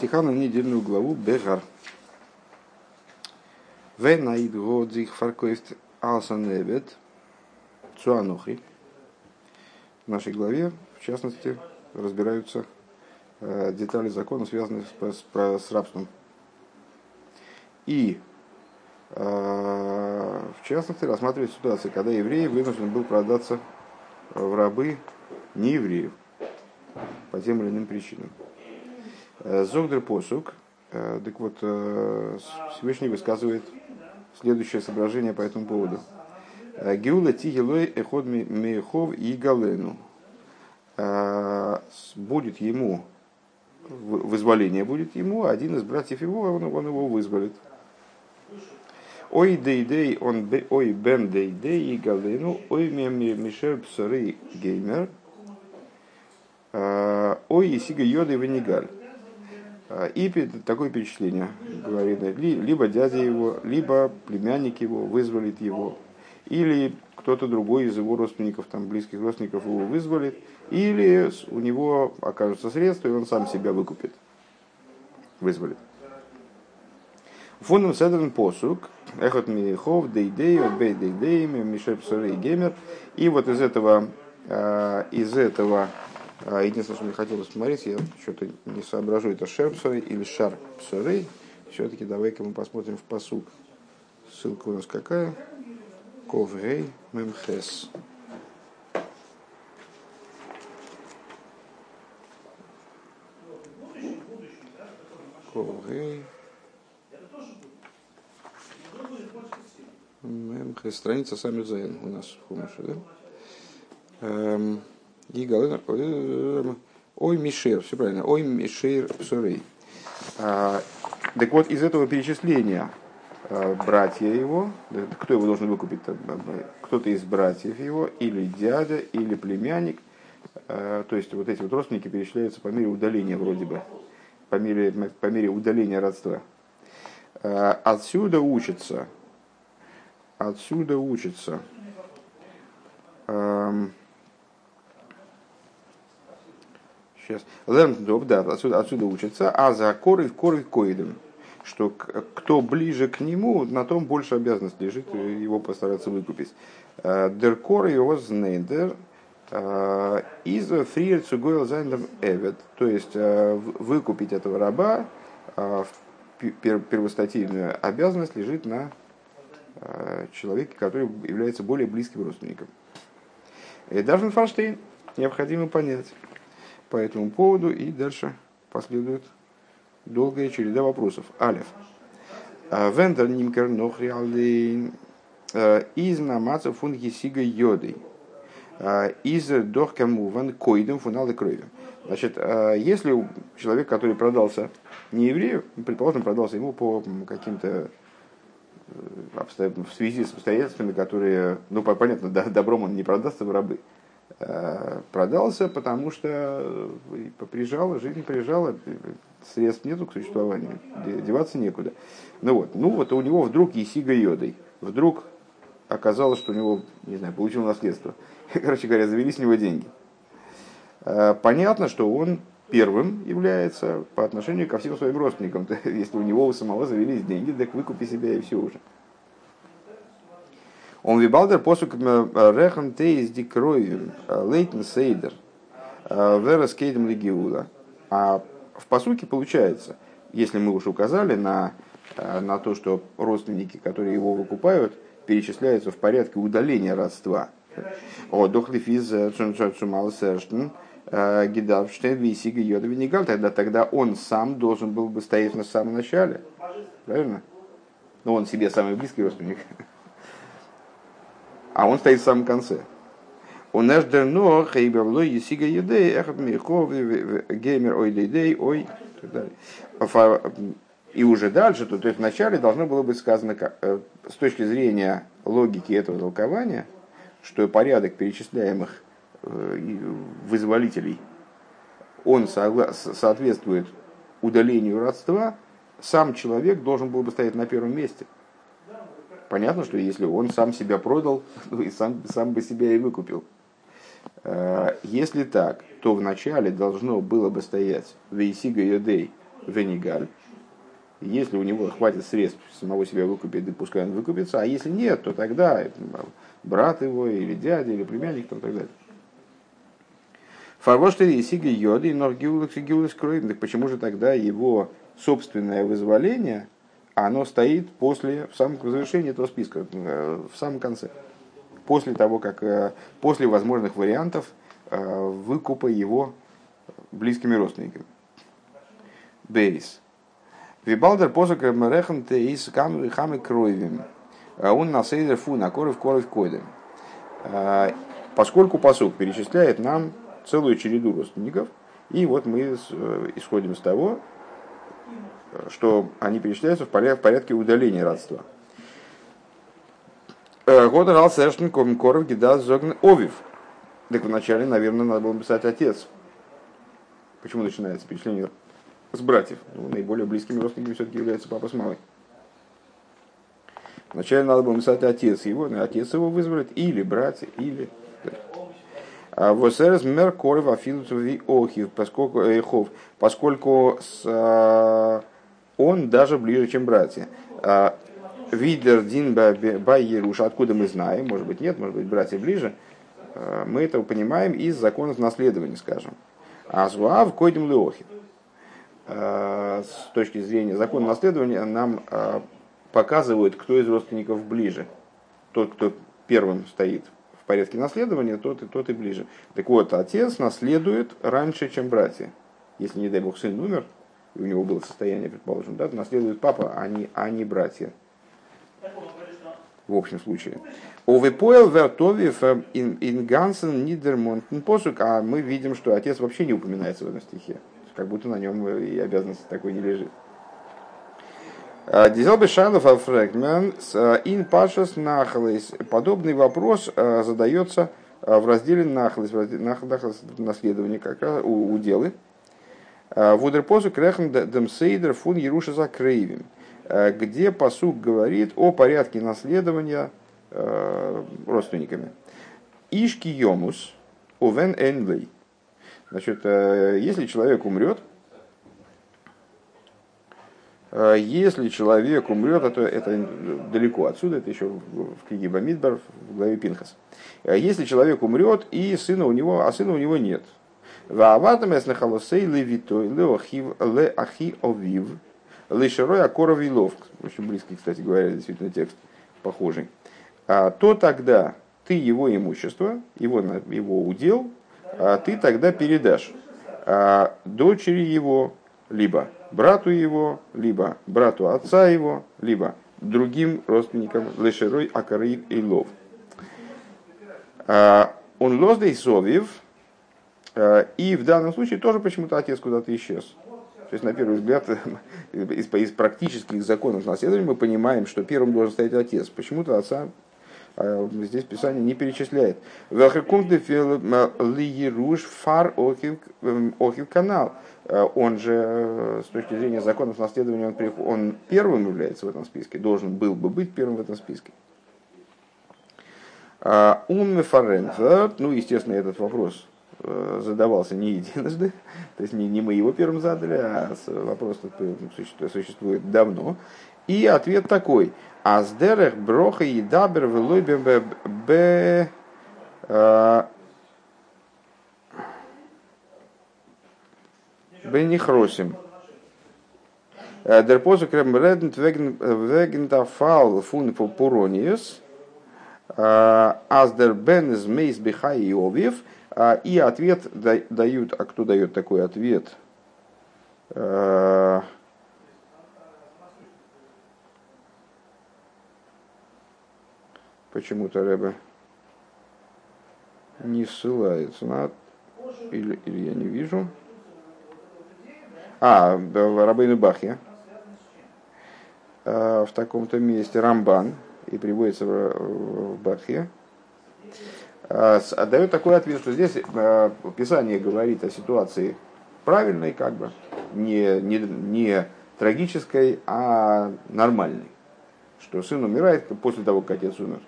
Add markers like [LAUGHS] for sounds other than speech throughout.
Сиха на недельную главу Бегар. Венаид годзих фаркоист алсаневет цуанухи. В нашей главе, в частности, разбираются э, детали закона, связанные с, с, с рабством. И э, в частности рассматривает ситуацию, когда еврей вынужден был продаться в рабы не евреев по тем или иным причинам. Э, Зогдер посук, э, так вот, э, Всевышний высказывает следующее соображение по этому поводу. Геула тигелой эход мехов и галену. Будет ему, вызволение будет ему, один из братьев его, он, он его вызволит. Ой дей дей, он ой бен дей дей и галену, ой мишер псори геймер, ой исига йода и венигаль. И такое перечисление говорит, либо дядя его, либо племянник его вызволит его, или кто-то другой из его родственников, там, близких родственников его вызволит, или у него окажутся средства, и он сам себя выкупит, вызволит. Фондом Седрен Посук, Эхот Михов, Дейдей, Обей Дейдей, Геймер. И вот из этого, а, из этого единственное, что мне хотелось посмотреть, я что-то не соображу, это шер псорей или шар псорей. Все-таки давай-ка мы посмотрим в посук. Ссылка у нас какая? Коврей мемхес. Коврей. Мемхес. Страница сами Зайн у нас в Хумаше, да? Эм, и Ой, Мишер, все правильно. Ой, Мишер Псурей. А, так вот, из этого перечисления а, братья его, кто его должен выкупить? Кто-то из братьев его, или дядя, или племянник. А, то есть вот эти вот родственники перечисляются по мере удаления вроде бы, по мере, по мере удаления родства. Отсюда учится, отсюда учится, Сейчас. Лернтоп, да, отсюда, отсюда учится. А за коры в коры коидом. Что кто ближе к нему, на том больше обязанность лежит его постараться выкупить. Э, дер кор его знейдер э, из фриер цугойл зайндам эвет. То есть э, выкупить этого раба в первостатейную обязанность лежит на человеке, который является более близким родственником. И даже Фанштейн необходимо понять по этому поводу, и дальше последует долгая череда вопросов. Алиф. А, Вендер нимкер нохри алдейн а, из намаца фун гисига йодой. А, из дохкамуван койдем фуналы крови. Значит, если человек, который продался не еврею, предположим, продался ему по каким-то э, в связи с обстоятельствами, которые, ну, понятно, добром он не продастся в рабы, продался, потому что э, прижала, жизнь прижала, средств нету к существованию, деваться некуда. Ну вот, ну вот у него вдруг Есига Йодой, вдруг оказалось, что у него, не знаю, получил наследство. [LAUGHS] Короче говоря, завели с него деньги. Э, понятно, что он первым является по отношению ко всем своим родственникам. [LAUGHS] Если у него у самого завелись деньги, так выкупи себя и все уже. Он вибалдер посук э, рехан тейс дикрою э, лейтен сейдер э, верас кейдем легиула. А в посуке получается, если мы уже указали на, на то, что родственники, которые его выкупают, перечисляются в порядке удаления родства. О, дохлиф из Цумал Серштен, Гидавштейн, Висига, Йода, Венегал, тогда, тогда он сам должен был бы стоять на самом начале. Правильно? Ну, он себе самый близкий родственник а он стоит в самом конце. У нас дерно хейберлой есига едей, эхот мирхов, геймер ой дейдей, ой, и так далее. И уже дальше, то, то есть вначале должно было быть сказано, э, с точки зрения логики этого толкования, что порядок перечисляемых э, вызволителей, он соответствует удалению родства, сам человек должен был бы стоять на первом месте – понятно, что если он сам себя продал, ну и сам, сам бы себя и выкупил. Э, если так, то вначале должно было бы стоять Вейсига Йодей венигаль. Если у него хватит средств самого себя выкупить, да пускай он выкупится, а если нет, то тогда брат его, или дядя, или племянник, там, и так далее. Фарвоштери и Йоды, и Норгиулых и Гиулых Так почему же тогда его собственное вызволение, оно стоит после, в самом завершении этого списка, э, в самом конце, после того, как, э, после возможных вариантов э, выкупа его близкими родственниками. Бейс. Вибалдер посок мрехан из хамы кроевим. Он на сейдер фу на коров коров койдем. Поскольку посук перечисляет нам целую череду родственников, и вот мы исходим из того, что они перечисляются в порядке удаления родства. Э, Года рал совершен коров гида зогн овив. Так вначале, наверное, надо было написать отец. Почему начинается перечисление с братьев? Ну, наиболее близкими родственниками все-таки является папа с мамой. Вначале надо было написать отец его, отец его вызволит, или братья, или а Восерес мер корев афилутови охив, поскольку, эхов, поскольку с, а, он даже ближе, чем братья. А, Видер Дин Бай Еруш, откуда мы знаем, может быть нет, может быть братья ближе, а, мы это понимаем из законов наследования, скажем. А Зуав Койдем Леохи. С точки зрения закона наследования нам показывают, кто из родственников ближе. Тот, кто первым стоит в порядке наследования, тот и тот и ближе. Так вот, отец наследует раньше, чем братья. Если, не дай бог, сын умер, у него было состояние, предположим, да, наследует папа, а не, а не братья. В общем случае. Овепоэл вертовив ингансен нидермонтен посук, а мы видим, что отец вообще не упоминается в этом стихе. Как будто на нем и обязанности такой не лежит. А, Дизел Бешайлов Алфрегман ин пашас нахлес. Подобный вопрос а, задается а, в разделе нахлес, наследование как раз у, у делы. Вудерпосу крехн демсейдер фун Еруша закрейвим, где посук говорит о порядке наследования родственниками. Ишки йомус овен энлей. Значит, если человек умрет, а если человек умрет, это, это далеко отсюда, это еще в книге Бамидбар, в главе Пинхас. А если человек умрет, и сына у него, а сына у него нет. Вааватам яснахалосей левитой леохив ле ахи овив лешерой акоров вилов. Очень близкий, кстати говоря, действительно текст похожий. А, то тогда ты его имущество, его, его удел, а ты тогда передашь а, дочери его, либо брату его, либо брату отца его, либо другим родственникам Лешерой, Акары и Лов. А, он лоздей совив, и в данном случае тоже почему-то отец куда-то исчез. То есть, на первый взгляд, [LAUGHS] из, из практических законов наследования мы понимаем, что первым должен стоять отец. Почему-то отца а, здесь Писание не перечисляет. фар охив канал. Э, он же э, с точки зрения законов наследования, он, он первым является в этом списке, должен был бы быть первым в этом списке. Ум Фаренферт, ну, естественно, этот вопрос э, задавался не единожды, [LAUGHS] то есть не, не мы его первым задали, а вопрос существует, существует давно. И ответ такой. Аздерех броха и дабер велой бе Бенихросим. Der Pose krem redent wegen der Fall von Puronius, аз дер бен из мейс бихай и овив, и ответ дают, а кто дает такой ответ? Почему-то Рэбе не ссылается на... Или, или я не вижу. А, Рабейну Бахе, в таком-то месте Рамбан, и приводится в Бахе, дает такой ответ, что здесь Писание говорит о ситуации правильной, как бы, не, не, не трагической, а нормальной. Что сын умирает после того, как отец умер.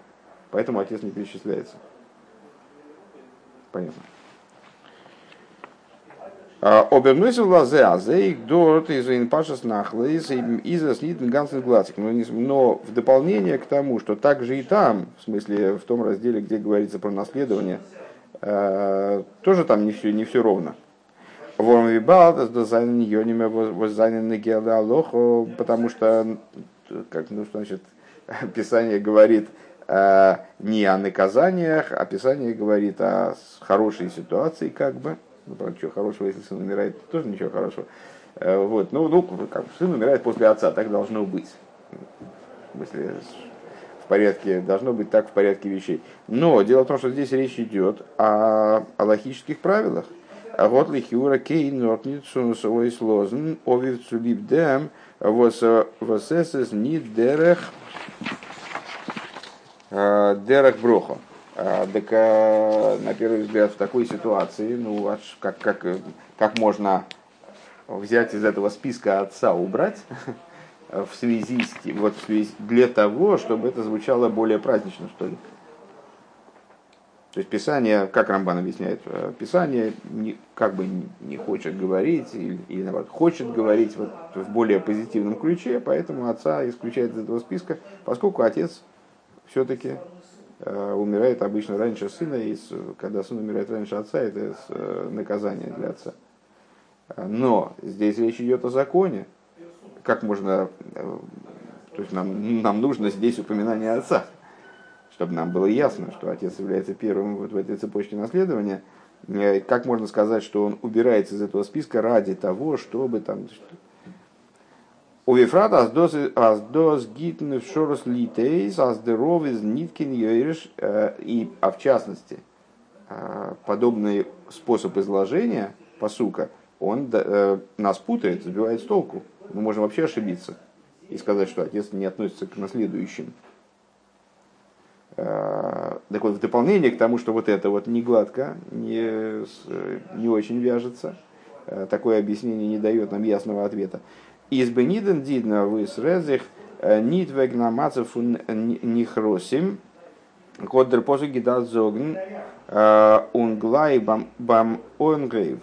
Поэтому отец не перечисляется. Понятно. Обернусь в лазе, а за их дорт из инпашас нахлыс из снитен гансен глазик. Но в дополнение к тому, что также и там, в смысле в том разделе, где говорится про наследование, э, тоже там не все, не все ровно. Алохо, потому что, как, ну, значит, [LAUGHS] Писание говорит э, не о наказаниях, а Писание говорит о хорошей ситуации, как бы, ну, правда, ничего хорошего, если сын умирает, тоже ничего хорошего. Э, вот, ну, ну, как, сын умирает после отца, так должно быть. В смысле, в порядке, должно быть так в порядке вещей. Но дело в том, что здесь речь идет о, о логических правилах. А вот лихиура кейн нортницун свой слозн овивцу либдем восэсэс ни дерех э, дерех брохо. А, так, а, на первый взгляд, в такой ситуации, ну, как, как, как можно взять из этого списка отца убрать [LAUGHS] в связи с тем, вот в связи, для того, чтобы это звучало более празднично, что ли. То есть Писание, как Рамбан объясняет, э, Писание не, как бы не хочет говорить, или, или наоборот, хочет говорить вот в более позитивном ключе, поэтому отца исключает из этого списка, поскольку отец все-таки умирает обычно раньше сына, и когда сын умирает раньше отца, это э, наказание для отца. Но здесь речь идет о законе. Как можно... Э, то есть нам, нам нужно здесь упоминание отца, чтобы нам было ясно, что отец является первым вот в этой цепочке наследования. Как можно сказать, что он убирается из этого списка ради того, чтобы там у Вифрат аздос гитн в шорос литейс, аздеров из ниткин йойриш, э, и, а в частности, э, подобный способ изложения посука, он э, нас путает, сбивает с толку. Мы можем вообще ошибиться и сказать, что отец не относится к наследующим. Так вот, в дополнение к тому, что вот это вот не гладко, не, не очень вяжется, такое объяснение не дает нам ясного ответа. Из Бениден Дидна Вис Резих Нит Вегнамацев Нихросим Кодер Посуги Дат Зогн Унглай Бам Онгрейв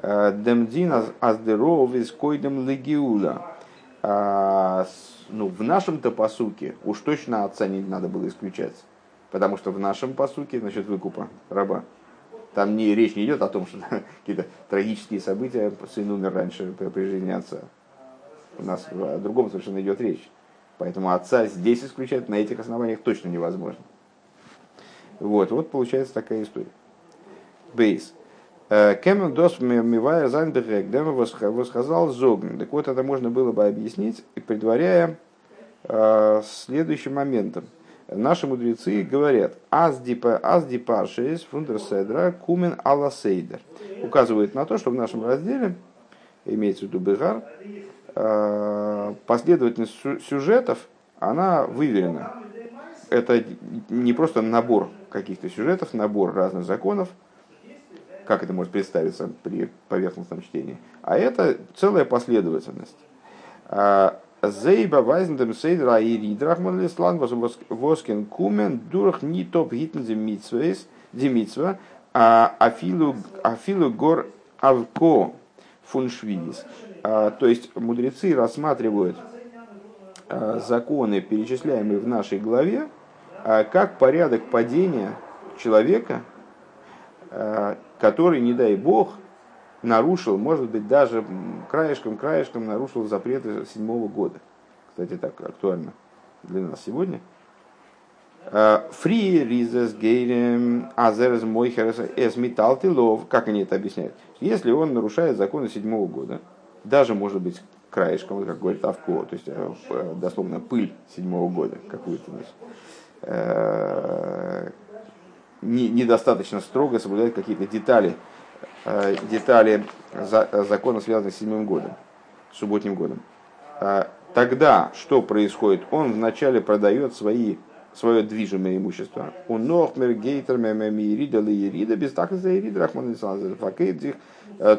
Демдин Аздеров из Койдем Легиула. Ну, в нашем-то посуке уж точно отца не надо было исключать. Потому что в нашем посуке насчет выкупа раба там не, речь не идет о том, что [LAUGHS] какие-то трагические события, сын умер раньше при жизни отца. У нас о другом совершенно идет речь. Поэтому отца здесь исключать на этих основаниях точно невозможно. Вот, вот получается такая история. Бейс. Э, Кемен дос мивая зайнберг, дем восхазал зогн. Так вот, это можно было бы объяснить, предваряя э, следующим моментом. Наши мудрецы говорят, аздипаршис фундерседра кумен аласейдер. Указывает на то, что в нашем разделе, имеется в виду Бегар, последовательность сюжетов, она выверена. Это не просто набор каких-то сюжетов, набор разных законов, как это может представиться при поверхностном чтении, а это целая последовательность. Э, Зейба вайзендем сейдра и ридрахман лислан воскен кумен дурх не топ гитн демитсва, а афилу гор авко фуншвидис. А, то есть мудрецы рассматривают а, законы, перечисляемые в нашей главе, а, как порядок падения человека, который, не дай бог, нарушил, может быть, даже краешком-краешком нарушил запреты седьмого года. Кстати, так актуально для нас сегодня. Фри ризес гейрем азерес мойхерес эс металтилов, как они это объясняют? Если он нарушает законы седьмого года, даже, может быть, краешком, как говорит Авко, то есть э, дословно пыль седьмого года какую-то. Э, недостаточно строго соблюдать какие-то детали, э, детали закона, связанных с седьмым годом, субботним годом. Тогда что происходит? Он вначале продает свои свое движимое имущество. У Нохмер, Гейтер, Мемирида, Лиерида, без так за Факейдзих,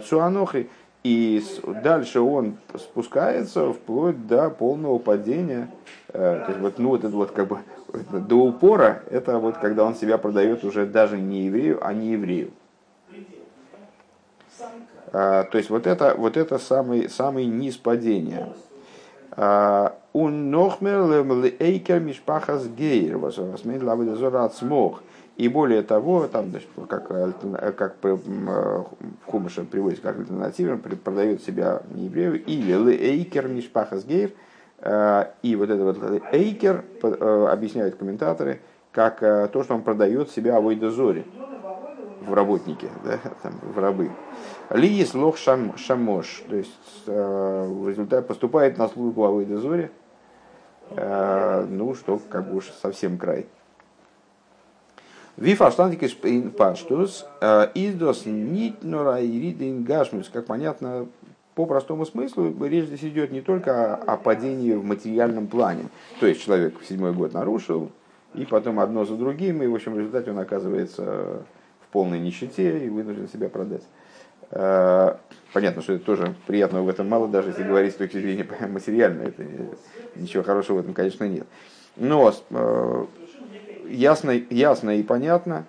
Цуанохи. И дальше он спускается вплоть до полного падения. Э, то есть вот, ну, вот это вот как бы до упора, это вот когда он себя продает уже даже не еврею, а не еврею. То есть вот это, вот это самый, самый низ падения. У нохмер эйкер мишпахас гейр, смог. И более того, там, значит, как, как в Хумыше приводится как альтернатива, продает себя еврею, или эйкер мишпахас гейр, и вот это вот эйкер, объясняют комментаторы, как то, что он продает себя авойдозоре в работнике, [LAUGHS] да, там, в рабы. Ли есть лох шам, шамош, то есть в результате поступает на службу авойдозоре, ну, что как бы уж совсем край. Виф аштантикис паштус издос нит нора иридин гашмус. Как понятно, по простому смыслу речь здесь идет не только о, падении в материальном плане. То есть человек в седьмой год нарушил, и потом одно за другим, и в общем в результате он оказывается в полной нищете и вынужден себя продать. Понятно, что это тоже приятного в этом мало, даже если говорить с точки зрения [LAUGHS] материальной, это ничего хорошего в этом, конечно, нет. Но ясно, ясно и понятно,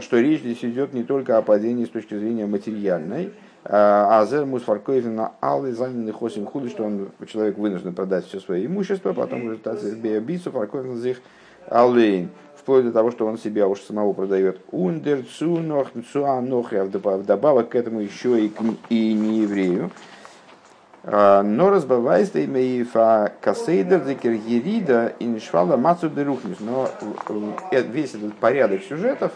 что речь здесь идет не только о падении с точки зрения материальной, а зер мусфаркоевна аллы занятый хосим худы, что он, человек вынужден продать все свое имущество, потом в результате биобису фаркоевна зих аллейн, вплоть до того, что он себя уж самого продает. Ундер цунох цуанох, вдобавок к этому еще и, и не еврею. Но разбавайста имеифа касейдер декер ерида и нишвала мацу дерухнис. Но весь этот порядок сюжетов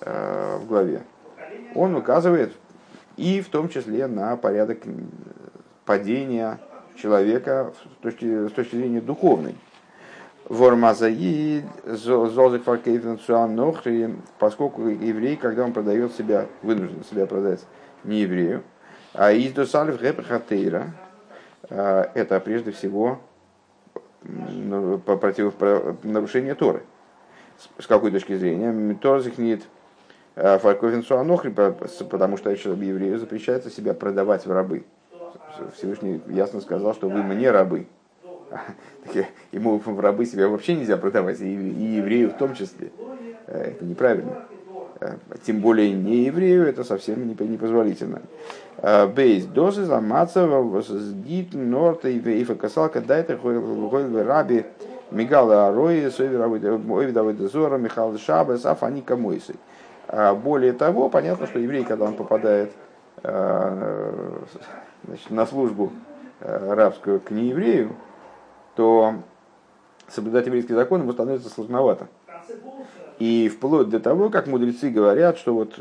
в главе, он указывает и в том числе на порядок падения человека с точки, с точки зрения духовной. Вормазаи, зозык поскольку еврей, когда он продает себя, вынужден себя продать не еврею, а из досалев гепрхатейра, а, это прежде всего ну, против нарушение Торы. С какой точки зрения? Тора захнит а, фарковинцу анохри, потому что еврею запрещается себя продавать в рабы. Всевышний ясно сказал, что вы мне рабы. [LAUGHS] Ему в рабы себя вообще нельзя продавать, и еврею в том числе. Э, это неправильно. Э, тем более не еврею, это совсем непозволительно. Э, бейс дозы замацава сгит норта и вейфа касалка дайте хойл раби мигала арои ойвидавой дозора михал шабас афани камойсы. Э, более того, понятно, что еврей, когда он попадает значит, на службу рабскую к нееврею, то соблюдать еврейский закон ему становится сложновато. И вплоть до того, как мудрецы говорят, что вот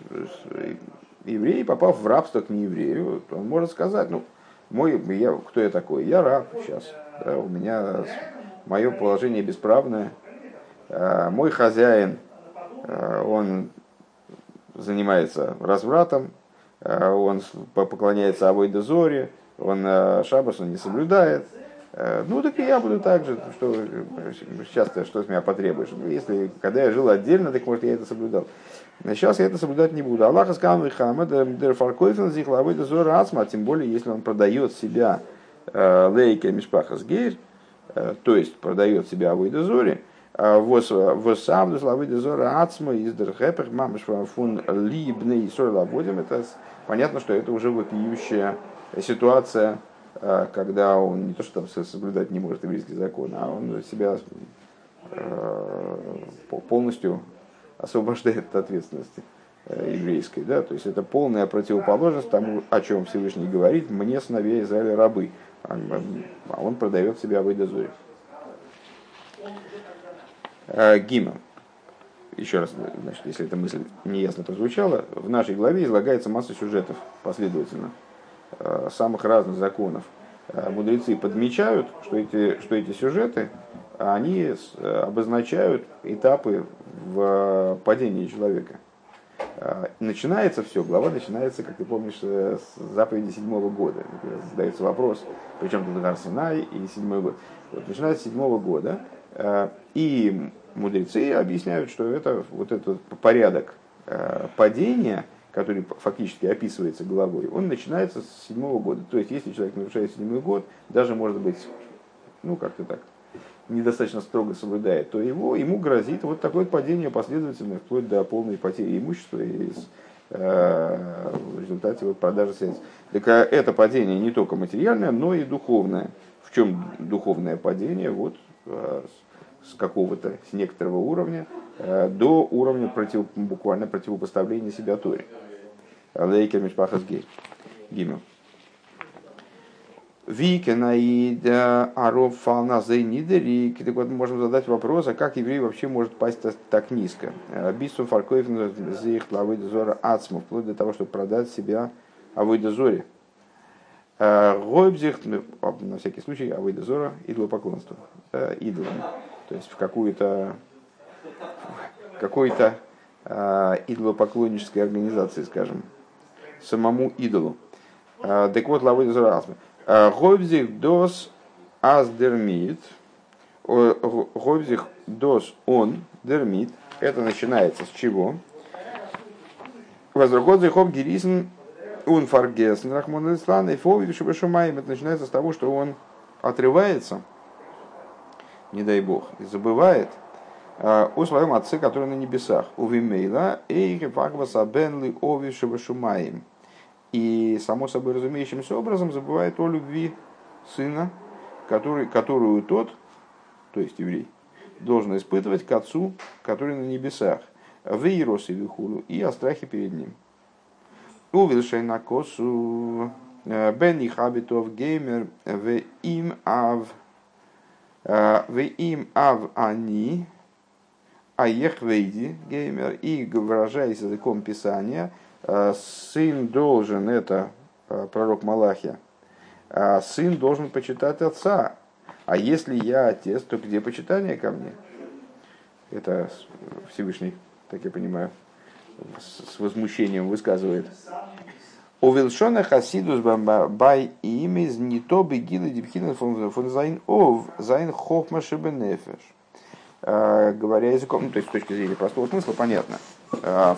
еврей, попав в рабство к нееврею, он может сказать, ну, мой, я, кто я такой? Я раб сейчас. Да, у меня мое положение бесправное. А, мой хозяин, а, он занимается развратом, а, он поклоняется Авой Дозоре, он шабас он не соблюдает, Э, ну, так и я буду так же, что сейчас ты что с меня потребуешь. Ну, если, когда я жил отдельно, так может я это соблюдал. Сейчас я это соблюдать не буду. Аллах сказал, Хама, дер фаркойфен зихлавы дозор ацма, тем более, если он продает себя э, лейке мишпахас гейр, э, то есть продает себя авой дозоре, Восавду славы дозора ацма из дерхепех мамаш фун либный сор лаводим. Это понятно, что это уже вопиющая ситуация а, когда он не то что там соблюдать не может еврейский закон, а он себя э, полностью освобождает от ответственности э, еврейской. Да? То есть это полная противоположность тому, о чем Всевышний говорит, мне сыновья Израиля рабы, а, а он продает себя в Эйдозоре. Э, Гима. Еще раз, значит, если эта мысль неясно прозвучала, в нашей главе излагается масса сюжетов последовательно. Э, самых разных законов, э, мудрецы подмечают, что эти, что эти сюжеты, они обозначают этапы в падении человека. Э, начинается все, глава начинается, как ты помнишь, с заповеди седьмого года. Задается вопрос, причем тут Арсенай и седьмой год. Вот, начинается с седьмого года, и мудрецы объясняют, что это вот этот порядок падения – который фактически описывается главой, он начинается с седьмого года. То есть, если человек нарушает седьмой год, даже может быть, ну как-то так, недостаточно строго соблюдает, то его, ему грозит вот такое падение последовательное, вплоть до полной потери имущества и в результате вот продажи средств. Так это падение не только материальное, но и духовное. В чем духовное падение? Вот с какого-то, с некоторого уровня до уровня против, буквально противопоставления себя Торе. Лейкер Мишпахас Гей. Гимел. Викенаид аров фалназей нидерик. Так вот, можем задать вопрос, а как еврей вообще может пасть так низко? Бисум фаркоев зих лавыда зора ацму, вплоть до того, чтобы продать себя авыда зоре. Гойбзих, ну, на всякий случай, авыда зора, идолопоклонство. Идолом. То есть в какую-то какой-то идолопоклоннической организации, скажем, самому идолу. Так вот, лавыда зора ацму. Гойбзих дос аздермит. Гойбзих дос он дермит. Это начинается с чего? Возрогодзих об гирисн он фаргесн рахмон ислан и фови шубашумаем. Это начинается с того, что он отрывается, не дай бог, и забывает о своем отце, который на небесах. У Вимейла, эйхи фагваса бенли ови шубашумаем и, само собой разумеющимся образом, забывает о любви сына, который, которую тот, то есть еврей, должен испытывать к отцу, который на небесах, в Иерос и Вихулу, и о страхе перед ним. Увелшей на косу э, Бенни Хабитов Геймер в им ав э, в им ав они а ехвейди геймер и выражаясь языком писания – сын должен, это э, пророк Малахия, а сын должен почитать отца. А если я отец, то где почитание ко мне? Это Всевышний, так я понимаю, с возмущением высказывает. און בלשון החסידות ביי אים איז ניטאָ בגילוי פון זיין אב זיין חכמה שבנפש. Э, говоря языком, ну, то есть с точки зрения простого смысла, понятно.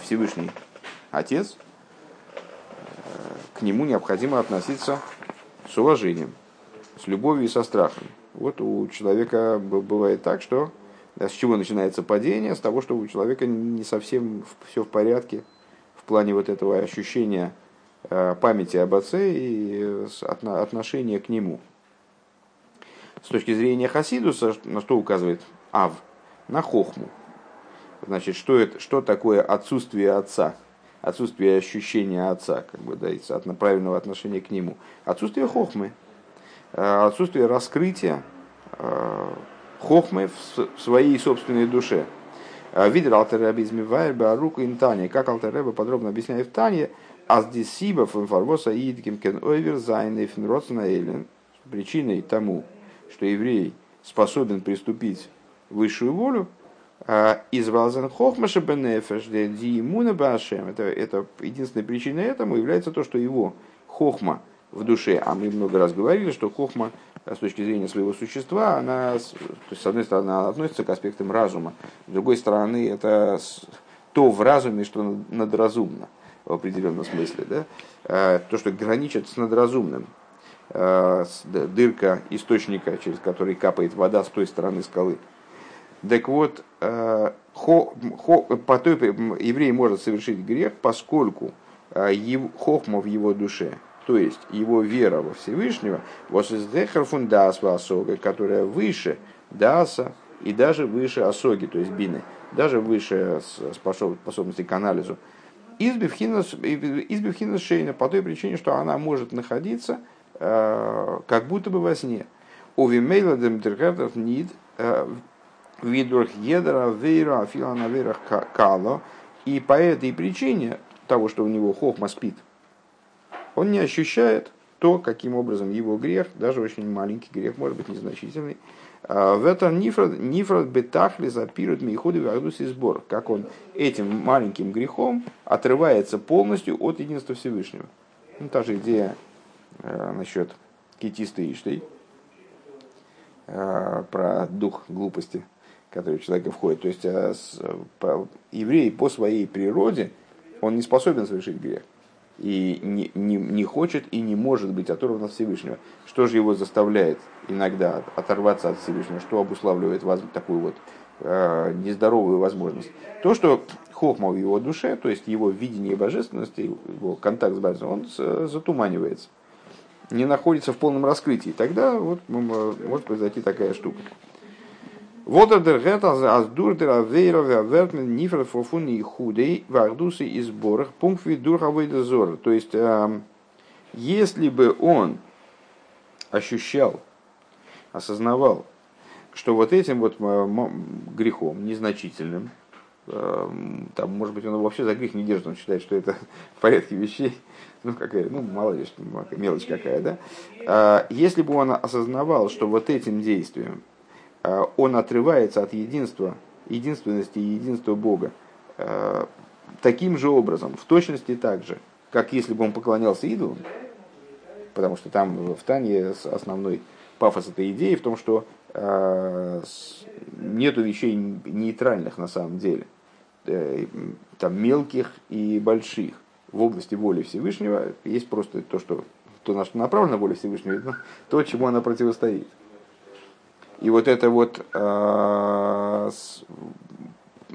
Всевышний отец, к нему необходимо относиться с уважением, с любовью и со страхом. Вот у человека бывает так, что с чего начинается падение? С того, что у человека не совсем все в порядке в плане вот этого ощущения э, памяти об отце и отношения к нему. С точки зрения Хасидуса, на что указывает Ав? На хохму. Значит, что, это, что такое отсутствие отца? Отсутствие ощущения отца, как бы, да, от правильного отношения к нему, отсутствие хохмы, э, отсутствие раскрытия э, хохмы в своей собственной душе. Э, Видер алтерабизме вайрба руку интани, как алтереба подробно объясняет в Тане, аз дисибов информоса идким кен ойвер зайны эйлен, причиной тому, что еврей способен приступить высшую волю, из Валзен Хохмаша Бенефеш, Диимуна Башем, это, это единственной причиной этому является то, что его хохма в душе, а мы много раз говорили, что хохма с точки зрения своего существа, она, то есть, с одной стороны, она относится к аспектам разума, с другой стороны, это то в разуме, что надразумно в определенном смысле, да? А, то, что граничит с надразумным. А, дырка источника, через который капает вода с той стороны скалы – так вот, э, хо, хо, по той, еврей может совершить грех, поскольку э, его, хохма в его душе, то есть его вера во Всевышнего, которая выше даса и даже выше осоги, то есть бины, даже выше способности к анализу. Избивхина шейна по той причине, что она может находиться э, как будто бы во сне. У Вимейла Демтерхартов нид видурх едра вейра афила на вейрах кало. И по этой причине того, что у него хохма спит, он не ощущает то, каким образом его грех, даже очень маленький грех, может быть незначительный, а в этом нифрат, нифрат бетахли запирут мейходы в и сбор, как он этим маленьким грехом отрывается полностью от единства Всевышнего. Ну, та же идея э, насчет китисты Иштей, э, про дух глупости – который в человека входит. То есть а по, еврей по своей природе, он не способен совершить грех. И не, не, не хочет и не может быть оторван от Всевышнего. Что же его заставляет иногда оторваться от Всевышнего? Что обуславливает вас такую вот э, нездоровую возможность. То, что хохма в его душе, то есть его видение божественности, его контакт с божественностью, он затуманивается, не находится в полном раскрытии. Тогда вот может произойти такая штука. Вот met нифер фофуни худей вардусы и сборах пункт дурховой дозор. То есть, если бы он ощущал, осознавал, что вот этим вот грехом незначительным, там, может быть, он вообще за грех не держит, он считает, что это в порядке вещей, ну, какая, ну, мало ли, мелочь какая, да. Э, если бы он осознавал, что вот этим действием, он отрывается от единства, единственности и единства Бога. Э, таким же образом, в точности так же, как если бы он поклонялся идолам, потому что там в Тане основной пафос этой идеи в том, что э, нету вещей нейтральных на самом деле, там мелких и больших. В области воли Всевышнего есть просто то, что то, на что направлена воля Всевышнего, [LAUGHS] то, чему она противостоит. И вот это вот э,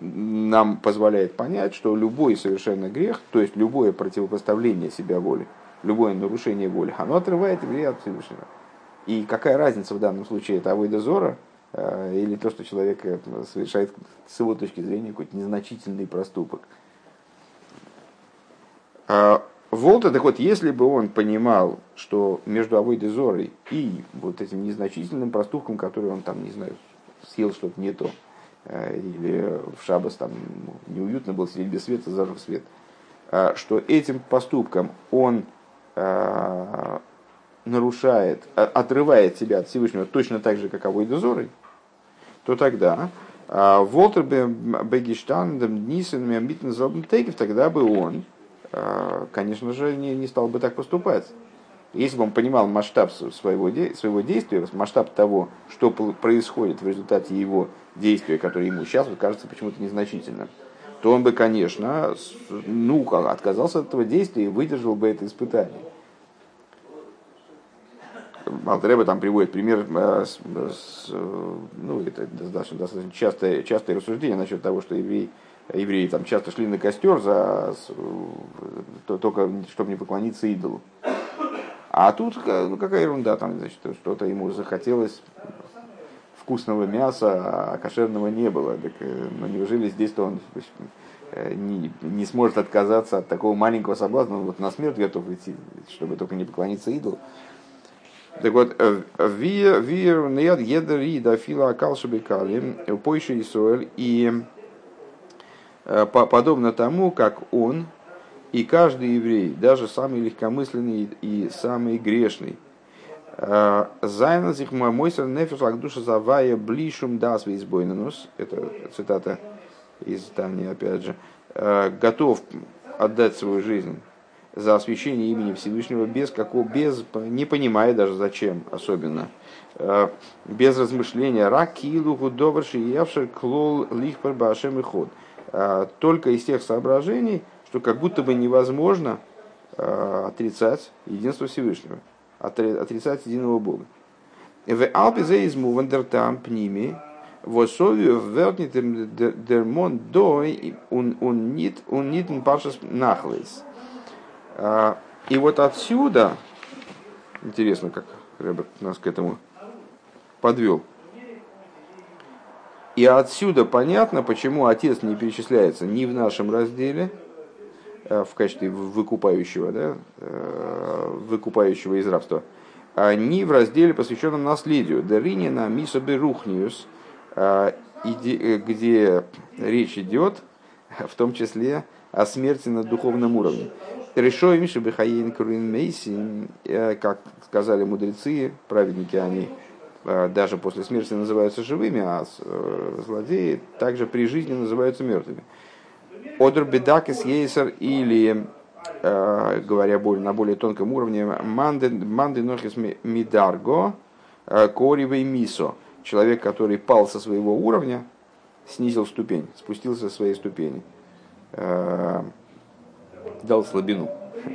нам позволяет понять, что любой совершенно грех, то есть любое противопоставление себя воли, любое нарушение воли, оно отрывает еврея от Всевышнего. И какая разница в данном случае, это авойда зора э, или то, что человек э, совершает с его точки зрения какой-то незначительный проступок. Волта, так вот, если бы он понимал, что между Авойдезорой и вот этим незначительным проступком, который он там, не знаю, съел что-то не то, э, или в шабас там неуютно было сидеть без света, зажег свет, э, что этим поступком он э, нарушает, отрывает себя от Всевышнего точно так же, как Авойдезорой, то тогда Волтер Бегиштан, Нисен, Митн, тогда бы он, конечно же, не, не стал бы так поступать. Если бы он понимал масштаб своего, своего действия, масштаб того, что происходит в результате его действия, которое ему сейчас вот кажется почему-то незначительным, то он бы, конечно, ну, отказался от этого действия и выдержал бы это испытание. Алтреба там приводит пример, э, с, с, ну, это достаточно, достаточно частое, частое рассуждение насчет того, что еврей евреи там часто шли на костер за, то, только чтобы не поклониться идолу. А тут ну, какая ерунда, там, значит, что-то ему захотелось вкусного мяса, а кошерного не было. Так, э, ну, неужели здесь-то он э, не, не сможет отказаться от такого маленького соблазна, он вот на смерть готов идти, чтобы только не поклониться идолу. Так вот, э, вир, нед, едер, и дафила, акалшабикали, пойши Исуэль, и подобно тому, как он и каждый еврей, даже самый легкомысленный и самый грешный, э, Зайна sich мойсер нефиш душа завая блишум дас вейсбойнанус, это цитата из Тани, опять же, э, готов отдать свою жизнь за освящение имени Всевышнего без какого, без, не понимая даже зачем особенно, без размышления, рак килу гудоварши явшер клол лихпар башем и ход – только из тех соображений, что как будто бы невозможно а, отрицать единство Всевышнего, отрицать единого Бога. В Алпе изму вандертам пними, в особе вернит дермон дой он нит он нит паршас нахлейс. А, и вот отсюда, интересно, как Рэбер нас к этому подвел, и отсюда понятно, почему отец не перечисляется ни в нашем разделе, э, в качестве выкупающего, да, э, выкупающего из рабства, а ни в разделе, посвященном наследию. Даринина Мисобе Рухниус, э, где речь идет в том числе о смерти на духовном уровне. Решой Миша Бехаейн Курин Мейси, как сказали мудрецы, праведники они, даже после смерти называются живыми, а э, злодеи также при жизни называются мертвыми. Одр бедакис ейсер или, э, говоря более, на более тонком уровне, манды нохис мидарго коривей мисо. Человек, который пал со своего уровня, снизил ступень, спустился со своей ступени, дал слабину.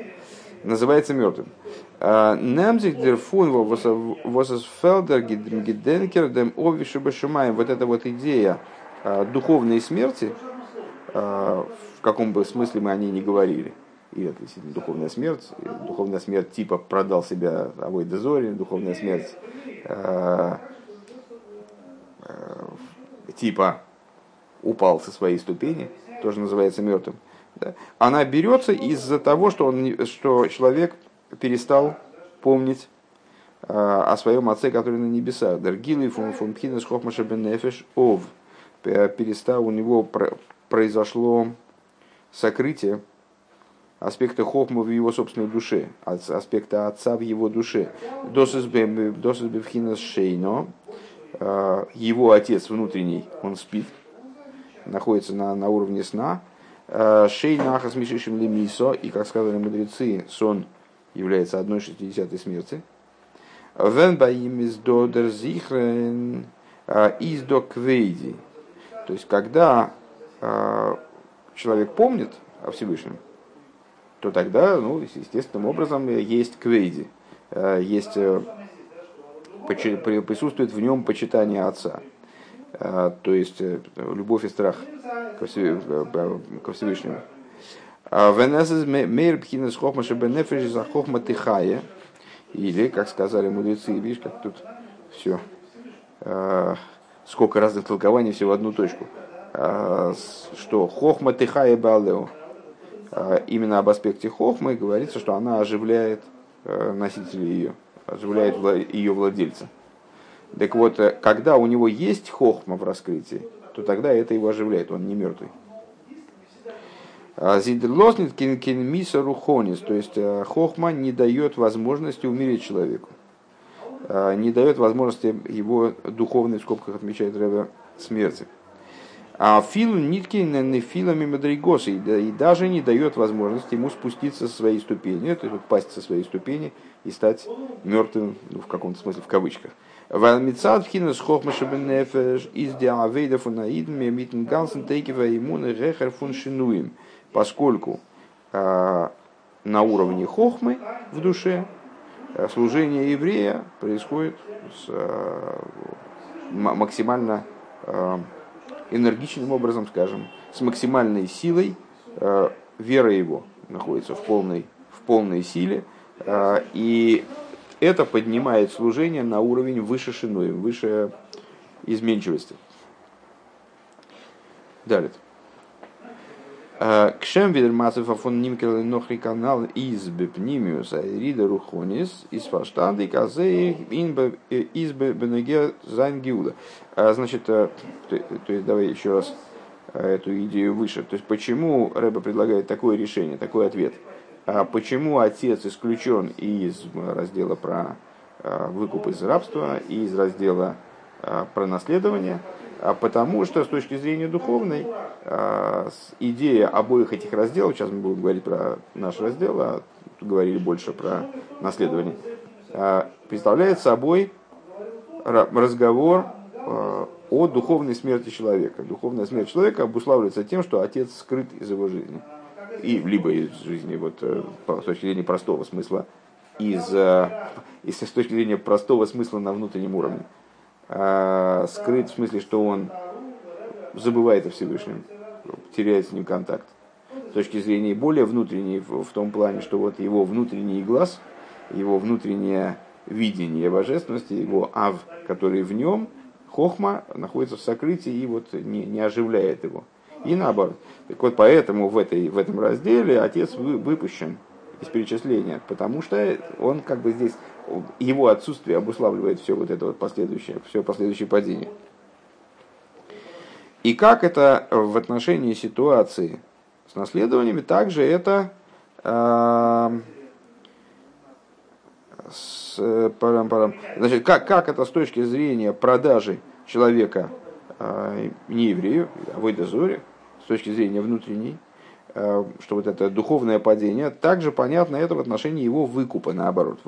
[LAUGHS] Называется мертвым. Немзик дерфун восфелдер гиденкер дем овишу башумаем. Вот эта вот идея духовные смерти, в каком бы смысле мы о ней не говорили, и это действительно духовная смерть, духовная смерть типа продал себя Авой Дезори, духовная смерть типа упал со своей ступени, тоже называется мертвым, она берется из-за того, что, он, что человек перестал помнить э, о своем отце, который на небесах. Даргилы фон фон пхинес хохмаша бенефеш ов. Перестал, у него произошло сокрытие аспекта хохма в его собственной душе, аспекта отца в его душе. Досыс бевхинес шейно, э, его отец внутренний, он спит, находится на, на уровне сна. Э, Шей нахас мишишим лемисо, и, как сказали мудрецы, сон является одной шестидесятой смерти. Вен баим из додер зихрен э, из до квейди. То есть, когда э, человек помнит о Всевышнем, то тогда, ну, естественным образом, есть квейди, есть, присутствует в нем почитание отца. А, то есть э, любовь и страх ко Всевышнему. А Венесес мейр пхинес хохма шебенефеш за хохма тихая. Или, как сказали мудрецы, видишь, как тут все, а, сколько разных толкований все в одну точку. Что хохма тихая балео. Именно об аспекте хохмы говорится, что она оживляет э, носителя ее, оживляет ее владельца. Так вот, э, когда у него есть хохма в раскрытии, то тогда это его оживляет, он не мертвый. А Зидлоснит кинмиса рухонис, то есть э, хохма не дает возможности умереть человеку, а не дает возможности его духовной, в скобках отмечает Рэбе, смерти. А филу нитки не филами мадригоса и даже не дает возможности ему спуститься со своей ступени, то есть пасть со своей ступени и стать мертвым, ну, в каком-то смысле в кавычках. Валмицад хинес хохмаша бенефеш из диавейда фунаидм митн гансен тейкива иммуны рехер фун шинуем. Поскольку э, на уровне хохмы в душе э, служение еврея происходит с, э, максимально э, энергичным образом, скажем, с максимальной силой, э, вера его находится в полной, в полной силе, э, и это поднимает служение на уровень выше שינוי, выше изменчивости. Далее. כשם ווי דער מצב פון נמכר לנכרי כנ״ל איז בפנימיות ירידה רוחנית איז פאַרשטאַנדיק אַז אַזוי איז בנוגע זיין גאולה. Значит, то, то есть давай еще раз эту идею выше. То есть почему Рэба предлагает такое решение, такой ответ – а почему отец исключен из раздела про выкуп из рабства и из раздела про наследование? Потому что с точки зрения духовной идея обоих этих разделов, сейчас мы будем говорить про наш раздел, а говорили больше про наследование, представляет собой разговор о духовной смерти человека. Духовная смерть человека обуславливается тем, что отец скрыт из его жизни и либо из жизни, вот, э, с точки зрения простого смысла, из, э, [LAUGHS] из, с точки зрения простого смысла на внутреннем уровне. А, скрыт в смысле, что он забывает о Всевышнем, теряет с ним контакт. С точки зрения более внутренней, в, том плане, что вот его внутренний глаз, его внутреннее видение божественности, его ав, который в нем, хохма, находится в сокрытии и вот не, не оживляет его и наоборот. Так вот, поэтому в, этой, в этом разделе отец выпущен из перечисления, потому что он как бы здесь, его отсутствие обуславливает все вот это вот последующее, все последующее падение. И как это в отношении ситуации с наследованиями, также это э, с, парам, парам. Значит, как, как это с точки зрения продажи человека э, не еврею, а выдозоре, с точки зрения внутренней, э, что вот это духовное падение, также понятно это в отношении его выкупа, наоборот.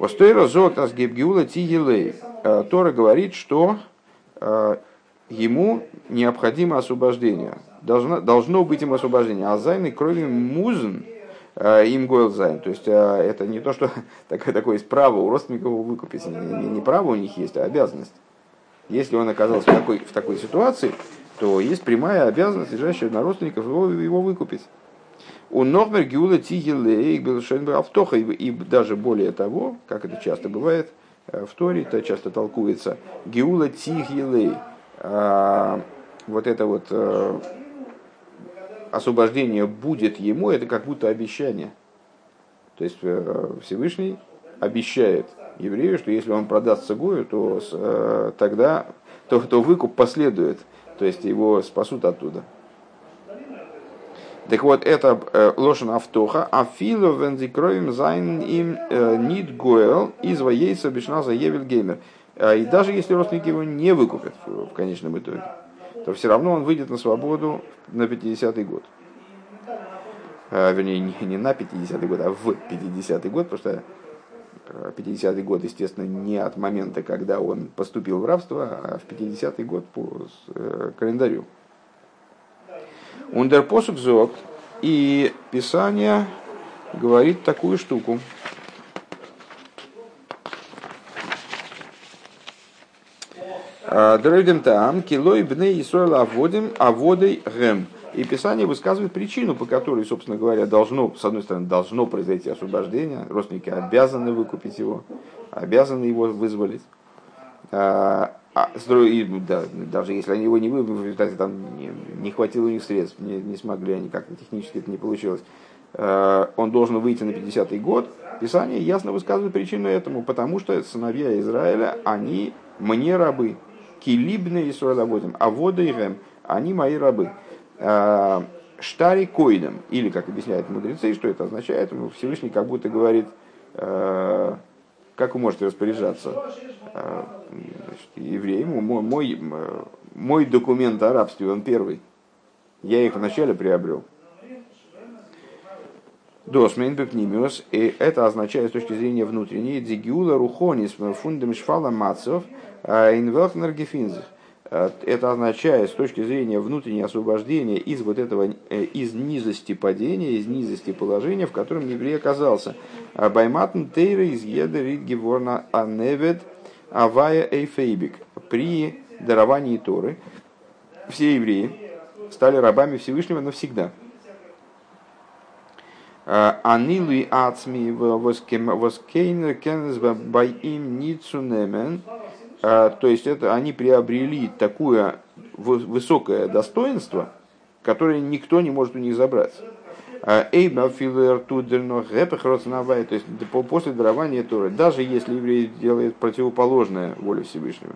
Востойра зотас гебгиула тигилей. Э, Тора говорит, что э, ему необходимо освобождение. Должно, должно быть им освобождение. אַז זיינע קרובים מוזן אים גואל זיין. То есть это не то, что [LAUGHS] такое, такое есть право у родственников выкупить. Не, не право у них есть, а обязанность. Если он оказался в такой, в такой ситуации, то есть прямая обязанность, лежащая на родственников, его, его выкупить. און נאָכמער גאולה תהיה לו הבטחה, и даже более того, как это часто бывает э, в Торе, это часто толкуется, גאולה תהיה לו, а, вот это вот э, освобождение будет ему, это как будто обещание. То есть э, Всевышний обещает еврею, что если он продастся Гою, то тогда то, то выкуп последует, то есть его спасут оттуда. Так вот, это э, לשון הבטחה, אפילו ווען די קרובים זיינען אים нит гоэл из воейца бешназа евель геймер. И даже если родственники его не выкупят в конечном итоге, то все равно он выйдет на свободу на 50-й год. Вернее, не на 50-й год, а в 50-й год, потому что 50-й год, естественно, не от момента, когда он поступил в рабство, а в 50-й год по э, календарю. Ундер посук зог, и Писание говорит такую штуку. Дройдем там, килой бней Исраил аводим, аводой гэм. И Писание высказывает причину, по которой, собственно говоря, должно, с одной стороны, должно произойти освобождение, родственники обязаны выкупить его, обязаны его вызволить. А, а, и, да, даже если они его не выбрали, в результате там не, не хватило у них средств, не, не смогли они как-то технически это не получилось, а, он должен выйти на 50-й год. Писание ясно высказывает причину этому, потому что сыновья Израиля, они мне рабы. Килибны Исраиловодим, а воды и они мои рабы. А, штари коидом, или, как объясняют мудрецы, что это означает, Всевышний как будто говорит, а, как вы можете распоряжаться а, евреем, мой, мой, мой документ о рабстве, он первый. Я их вначале приобрел. Досмейн бекнимиус, и это означает с точки зрения внутренней, дигиула рухонис фундам шфала мацов инвелхнер гефинзев Э, это означает с точки зрения внутреннего освобождения из вот этого, э, из низости падения, из низости положения, в котором еврей оказался. «А Байматн тейра из еда геворна аневед авая эйфейбик. При даровании Торы все евреи стали рабами Всевышнего навсегда. «А Анилуи ацми воскейнер кенес байим ницунемен – а, то есть это они приобрели такое высокое достоинство, которое никто не может у них забрать. А, Эйба филер тудерно то есть после дарования Торы, даже если еврей делает противоположное воле Всевышнего.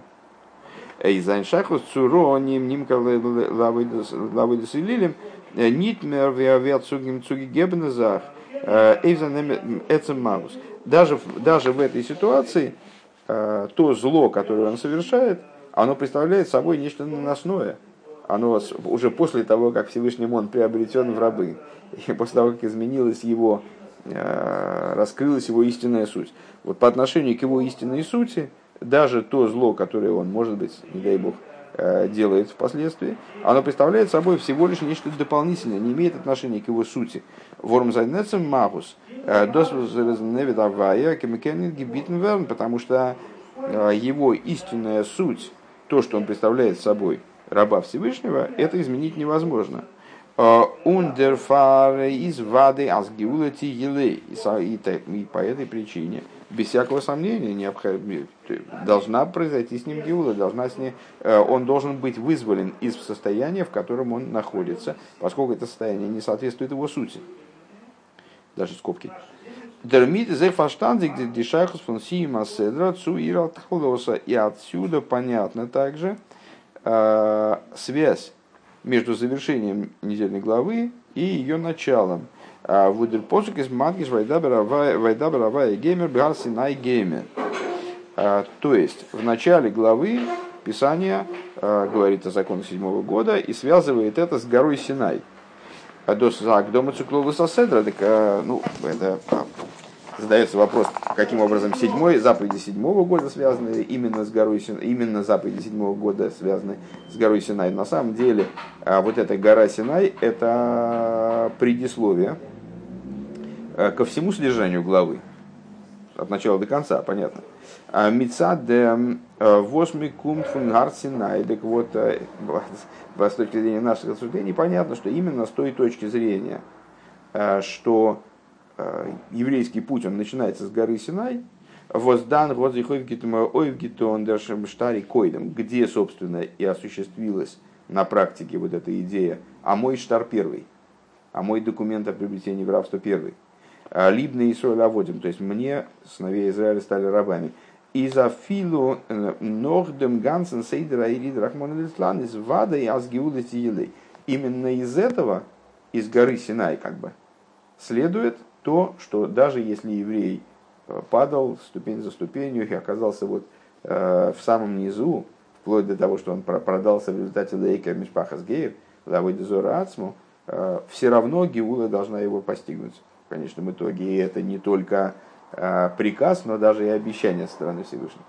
Эйзайн шахус цуро ним нимка лавыдас лилим э, нитмер виавят цугим цуги гебнезах э, эйзан эцем магус. Даже, даже в этой ситуации Э, то зло, которое он совершает, оно представляет собой нечто наносное. Оно уже после того, как Всевышний он приобретен в рабы, и после того, как изменилась его, э, раскрылась его истинная суть. Вот по отношению к его истинной сути, даже то зло, которое он, может быть, не дай бог, э, делает впоследствии, оно представляет собой всего лишь нечто дополнительное, не имеет отношения к его сути. Ворм зайнецем магус, потому что э, его истинная суть, то, что он представляет собой раба Всевышнего, это изменить невозможно. Ундерфаре из вады асгиулати елей. И по этой причине, без всякого сомнения, необходимо, должна произойти с ним гиула, должна с ним, э, он должен быть вызволен из состояния, в котором он находится, поскольку это состояние не соответствует его сути даже скобки. Дермит фаштандик дишахус фон сима седра цу. И отсюда понятно также э, связь между завершением недельной главы и ее началом. А, Вудер посук из мангиш вайдабаравая геймер бгар синай геймер. А, то есть в начале главы Писание э, говорит о законах седьмого года и связывает это с горой Синай. Досак дома цикловы соседра, так, э, ну, это а, задается вопрос, каким образом седьмой, заповеди седьмого года связаны именно с горой Синай, именно заповеди седьмого года связаны с горой Синай. На самом деле, а, вот эта гора Синай – это предисловие э, ко всему содержанию главы. От начала до конца, понятно. Мецад Восьми кум фунгарсинай. Так вот, [LAUGHS] с точки зрения наших рассуждений, понятно, что именно с той точки зрения, что еврейский путь, он начинается с горы Синай, воздан штари койдом, где, собственно, и осуществилась на практике вот эта идея, а мой штар первый, а мой документ о приобретении в рабство первый. А, Либный Исраиль Аводим, то есть мне сыновей Израиля стали рабами. И за филу э, нордем гансен сейдера и лид рахмон из вада и азгиуда тиелей. Именно из этого, из горы Синай как бы, следует то, что даже если еврей э, падал ступень за ступенью и оказался вот э, в самом низу, вплоть до того, что он продался в результате Лейка Мишпахас Гейр, Лавойдезора Ацму, все равно Геула должна его постигнуть в конечном итоге. И это не только приказ, но даже и обещание со стороны Всевышнего.